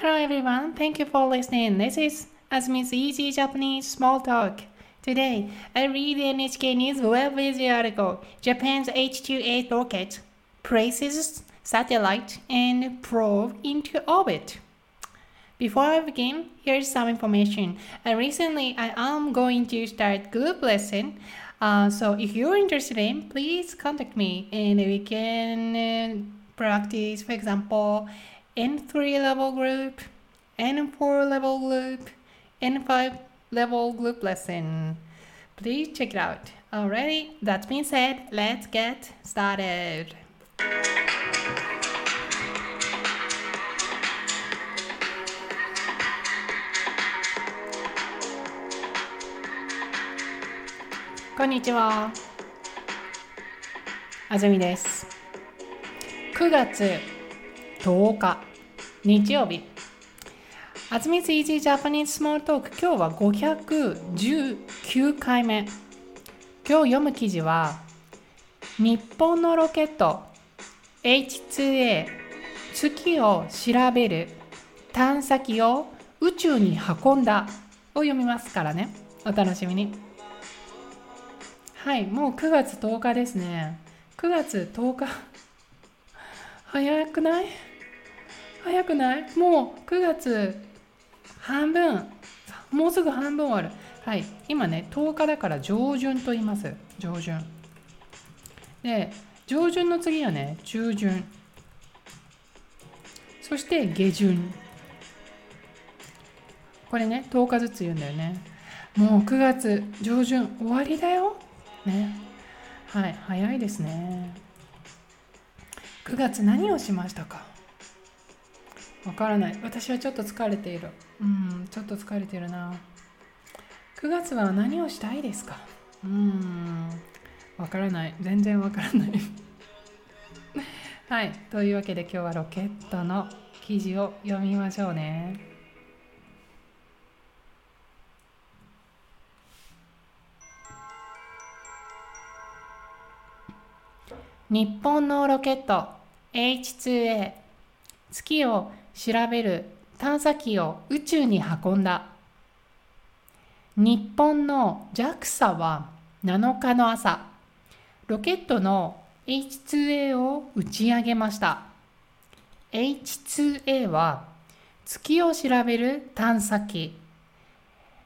Hello everyone, thank you for listening. This is Asmi's Easy Japanese Small Talk. Today, I read NHK News web video article Japan's H2A rocket places satellite and probe into orbit. Before I begin, here's some information. Uh, recently, I am going to start group lesson. Uh, so if you're interested in, please contact me and we can uh, practice, for example, N3 level group, N4 level group, N5 level group lesson. Please check it out. Alrighty, that being said, let's get started. こんにちは。あずみです。9月10日、 日曜日。あずみず Easy Japanese Small Talk 今日は519回目。今日読む記事は日本のロケット H2A 月を調べる探査機を宇宙に運んだを読みますからね。お楽しみに。はい、もう9月10日ですね。9月10日。早くない？早くない？もう9月半分。もうすぐ半分終わる。はい、今ね、10日だから上旬と言います。上旬。で、上旬の次はね、中旬。そして下旬。これね、10日ずつ言うんだよね。もう9月上旬終わりだよ。ねはい早いですね9月何をしましたか？わからない。私はちょっと疲れている。うんちょっと疲れてるな。9月は何をしたいですか？うんわからない。全然わからない。はいというわけで今日はロケットの記事を読みましょうね。日本のロケット H2A 月を調べる探査機を宇宙に運んだ。日本の JAXA は7日の朝ロケットの H2A を打ち上げました。H2A は月を調べる探査機。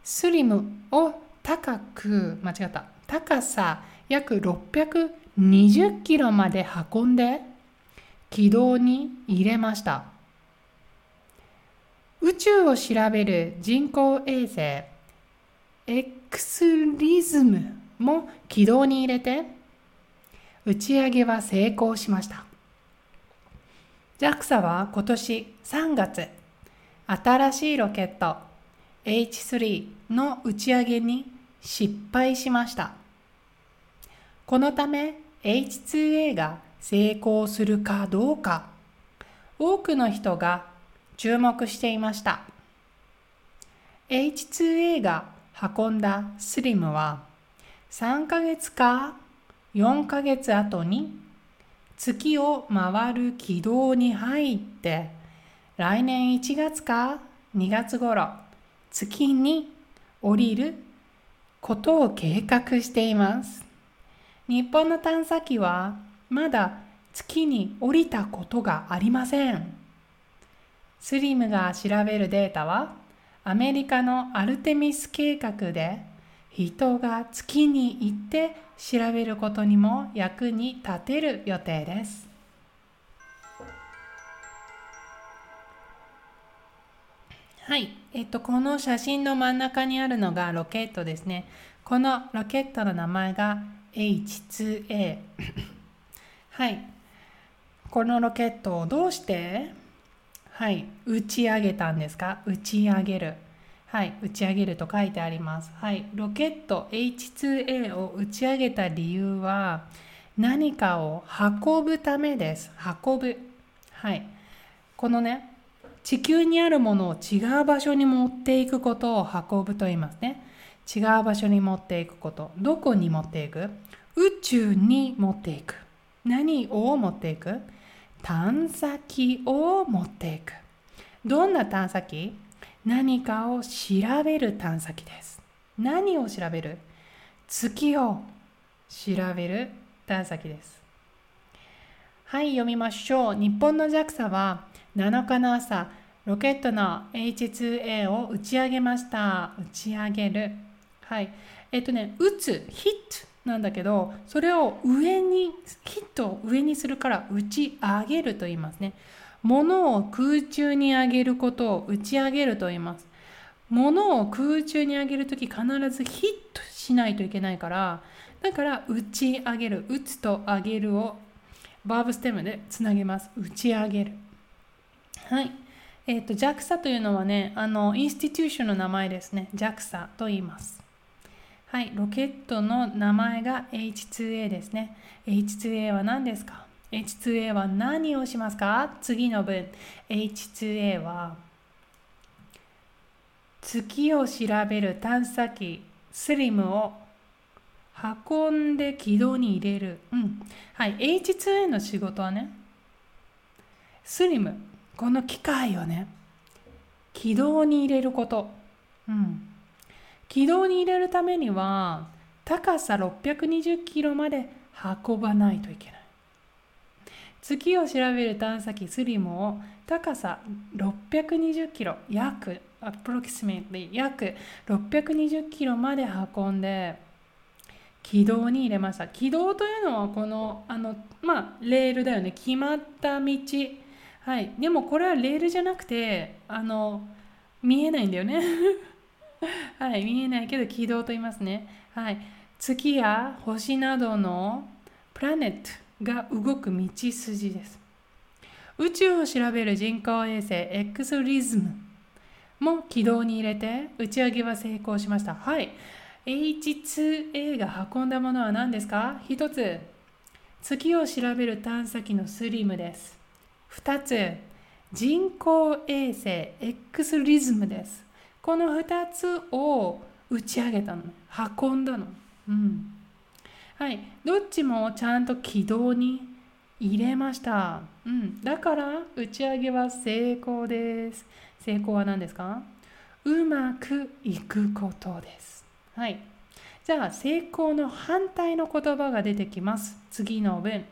スリムを高く間違った。高さ約620キロまで運んで軌道に入れました。宇宙を調べる人工衛星 X リズムも軌道に入れて打ち上げは成功しました。JAXA は今年3月新しいロケット H3 の打ち上げに失敗しました。このため H2A が成功するかどうか多くの人が注目していました H2A が運んだスリムは3ヶ月か4ヶ月後に月を回る軌道に入って来年1月か2月頃月に降りることを計画しています日本の探査機はまだ月に降りたことがありません。スリムが調べるデータはアメリカのアルテミス計画で人が月に行って調べることにも役に立てる予定です。はい、えっと、この写真の真ん中にあるのがロケットですね。このロケットの名前が H2A はいこのロケットをどうしてはい。打ち上げたんですか？打ち上げる。はい。打ち上げると書いてあります。はい。ロケット H2A を打ち上げた理由は何かを運ぶためです。運ぶ。はい。このね地球にあるものを違う場所に持っていくことを運ぶと言いますね。違う場所に持っていくこと。どこに持っていく？宇宙に持っていく。何を持っていく？探査機を持っていく。どんな探査機？何かを調べる探査機です。何を調べる？月を調べる探査機です。はい、読みましょう。日本の JAXA は7日の朝、ロケットの H2A を打ち上げました。打ち上げる。はい。えっとね、打つ、ヒットなんだけど、それを上に、ヒットを上にするから打ち上げると言いますね。物を空中に上げることを打ち上げると言います。物を空中に上げるとき必ずヒットしないといけないから、だから打ち上げる、打つと上げるをバーブステムでつなげます。打ち上げる。はい。えっ、ー、と、JAXA というのはね、あの、インスティテューションの名前ですね。JAXA と言います。はい。ロケットの名前が H2A ですね。H2A は何ですか ?H2A は何をしますか？次の文。H2A は月を調べる探査機スリムを運んで軌道に入れる。うん。はい。H2A の仕事はね、スリム。この機械をね、軌道に入れること。うん。軌道に入れるためには、高さ620キロまで運ばないといけない。月を調べる探査機スリムを高さ620キロ、約、approximately 約620キロまで運んで、軌道に入れました。軌道というのはこのあのまあレールだよね。決まった道。はい。でもこれはレールじゃなくてあの見えないんだよね。はい見えないけど軌道と言いますね。はい。月や星などのプラネットが動く道筋です。宇宙を調べる人工衛星 X リズムも軌道に入れて打ち上げは成功しました。はい。H2A が運んだものは何ですか？一つ、月を調べる探査機のスリムです。二つ、人工衛星 X リズムです。この二つを打ち上げたの。運んだの。うん。はい。どっちもちゃんと軌道に入れました。うん。だから打ち上げは成功です。成功は何ですか？うまくいくことです。はい。じゃあ、成功の反対の言葉が出てきます。次の文。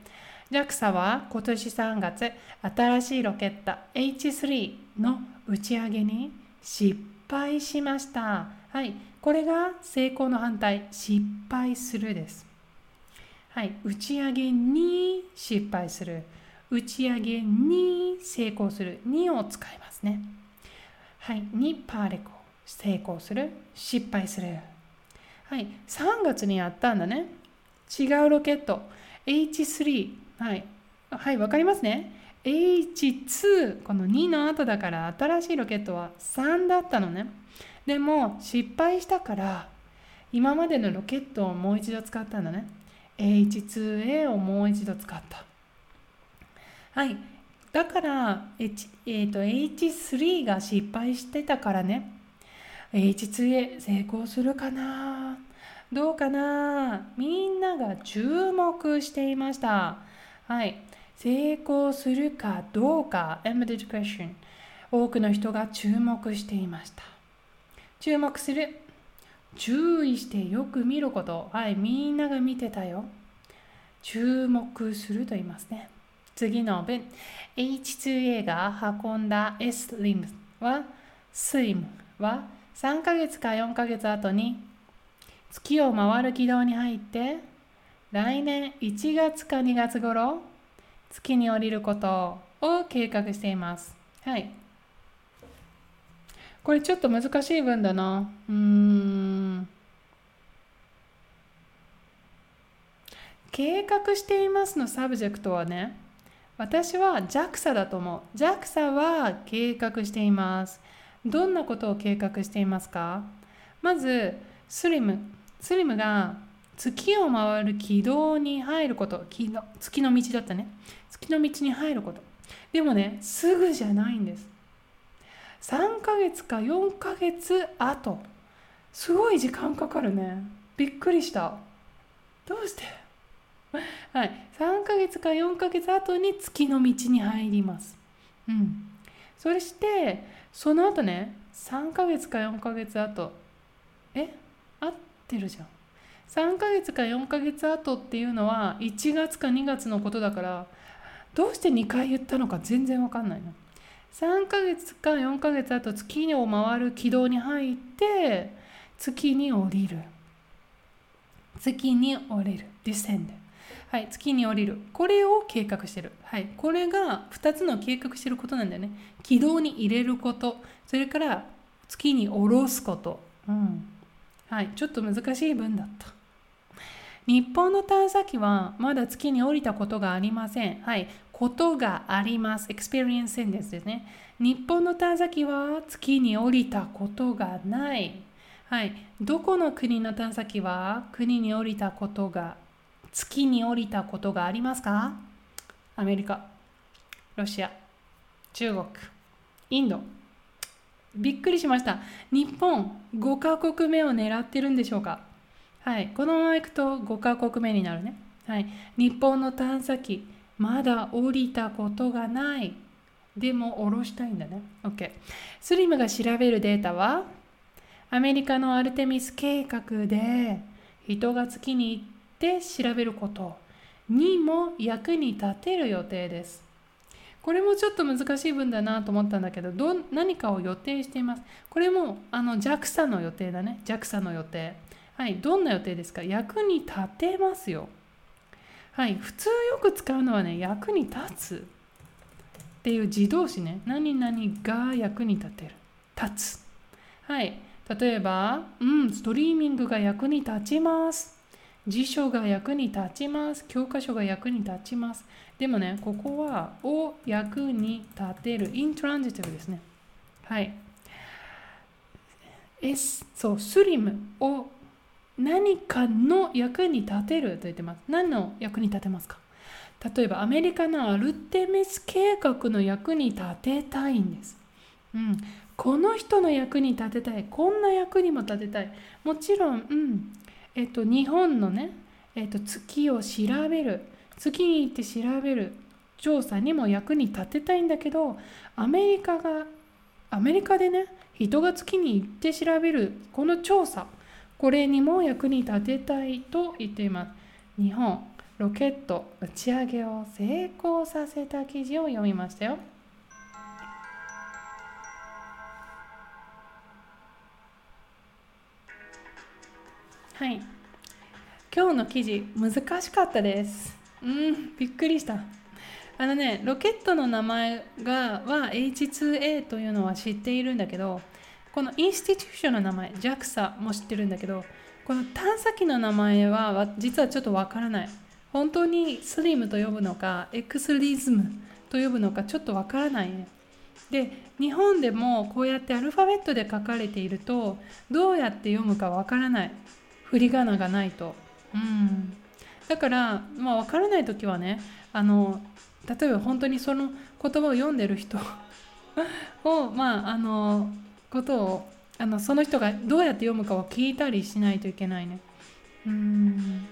JAXA は今年3月、新しいロケット H3 の打ち上げに失敗しました。はい。これが成功の反対、失敗するです。はい。打ち上げに失敗する。打ち上げに成功する。2を使いますね。はい。にパーレコ。成功する。失敗する。はい、3月にやったんだね。違うロケット。H3。はい。はい、わかりますね。H2。この2の後だから新しいロケットは3だったのね。でも失敗したから今までのロケットをもう一度使ったんだね。H2A をもう一度使った。はい。だから、H えーと、H3 が失敗してたからね。H2A 成功するかな？どうかな？みんなが注目していました。はい。成功するかどうか embedded question 多くの人が注目していました。注目する。注意してよく見ること。はい。みんなが見てたよ。注目すると言いますね。次の文。H2A が運んだ S-LIM は SLIM は3ヶ月か4ヶ月後に月を回る軌道に入って来年1月か2月頃月に降りることを計画しています。はい。これちょっと難しい文だな。うん。計画していますの subject はね、私は JAXA だと思う。JAXA は計画しています。どんなことを計画していますか？まず、 SLIM。SLIM が月を回る軌道に入ること。月の道だったね。月の道に入ること。でもね、すぐじゃないんです。3ヶ月か4ヶ月後。すごい時間かかるね。びっくりした。どうして？はい。3ヶ月か4ヶ月後に月の道に入ります。うん。そしてその後ね3ヶ月か4ヶ月後え？合ってるじゃん3ヶ月か4ヶ月後っていうのは1月か2月のことだからどうして2回言ったのか全然わかんないの3ヶ月か4ヶ月後月を回る軌道に入って月に降りる月に降りる descend はい、月に降りる。これを計画してる。はい、これが2つの計画してることなんだよね。軌道に入れること、それから月に下ろすこと。うん。はい、ちょっと難しい文だった。日本の探査機はまだ月に降りたことがありません。はい、ことがあります。experience sentence ですね。日本の探査機は月に降りたことがない。はい、どこの国の探査機は国に降りたことが月に降りたことがありますか？アメリカ、ロシア、中国、インド。びっくりしました。日本5カ国目を狙ってるんでしょうか？はい。このままいくと5カ国目になるね。はい。日本の探査機、まだ降りたことがない。でも、降ろしたいんだね。OK。スリムが調べるデータは、アメリカのアルテミス計画で、人が月に行って調べることにも役に立てる予定です。これもちょっと難しい文だなと思ったんだけどど何かを予定しています。これもあの JAXA の予定だね。JAXA の予定。はい、どんな予定ですか？役に立てますよ。はい、普通よく使うのはね、役に立つっていう自動詞ね。何々が役に立てる。立つ。はい、例えば、うん、ストリーミングが役に立ちます。辞書が役に立ちます。教科書が役に立ちます。でもね、ここは、を役に立てる。イントランジティブですね。はい。S、そう、スリムを何かの役に立てると言ってます。何の役に立てますか？例えば、アメリカのアルテミス計画の役に立てたいんです。うん。この人の役に立てたい。こんな役にも立てたい。もちろん、うん。えっと、日本のね、えっと、月を調べる月に行って調べる調査にも役に立てたいんだけどアメリカがアメリカでね人が月に行って調べるこの調査これにも役に立てたいと言っています。日本ロケット打ち上げを成功させた記事を読みましたよ。はい。今日の記事難しかったです。うんびっくりした。あのねロケットの名前がは H2A というのは知っているんだけどこのインスティテューションの名前 JAXA も知ってるんだけどこの探査機の名前は実はちょっとわからない。本当にスリムと呼ぶのかエクスリズムと呼ぶのかちょっとわからないね。で日本でもこうやってアルファベットで書かれているとどうやって読むかわからない。振り仮名がないと。うん、だから、まあ、分からない時はねあの例えば本当にその言葉を読んでる人をまああのことをあのその人がどうやって読むかを聞いたりしないといけないね。うん。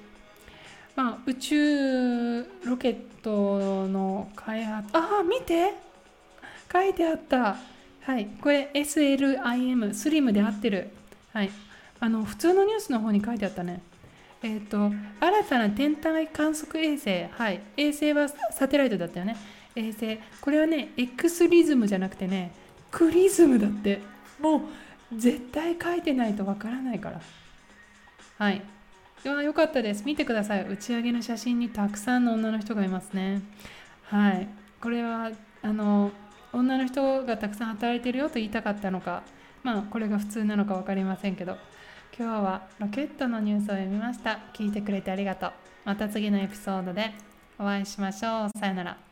まあ、宇宙ロケットの開発ああ見て。書いてあった。はい。これ SLIM スリムで合ってる。はい。あの普通のニュースの方に書いてあったね。えっ、ー、と新たな天体観測衛星、はい、衛星はサテライトだったよね。衛星、これはね、X リズムじゃなくてね、クリズムだって。もう絶対書いてないとわからないから。はい。ではよかったです。見てください。打ち上げの写真にたくさんの女の人がいますね。はい。これは、あの、女の人がたくさん働いてるよと言いたかったのか、まあ、これが普通なのか分かりませんけど。今日はロケットのニュースを読みました。聞いてくれてありがとう。また次のエピソードでお会いしましょう。さよなら。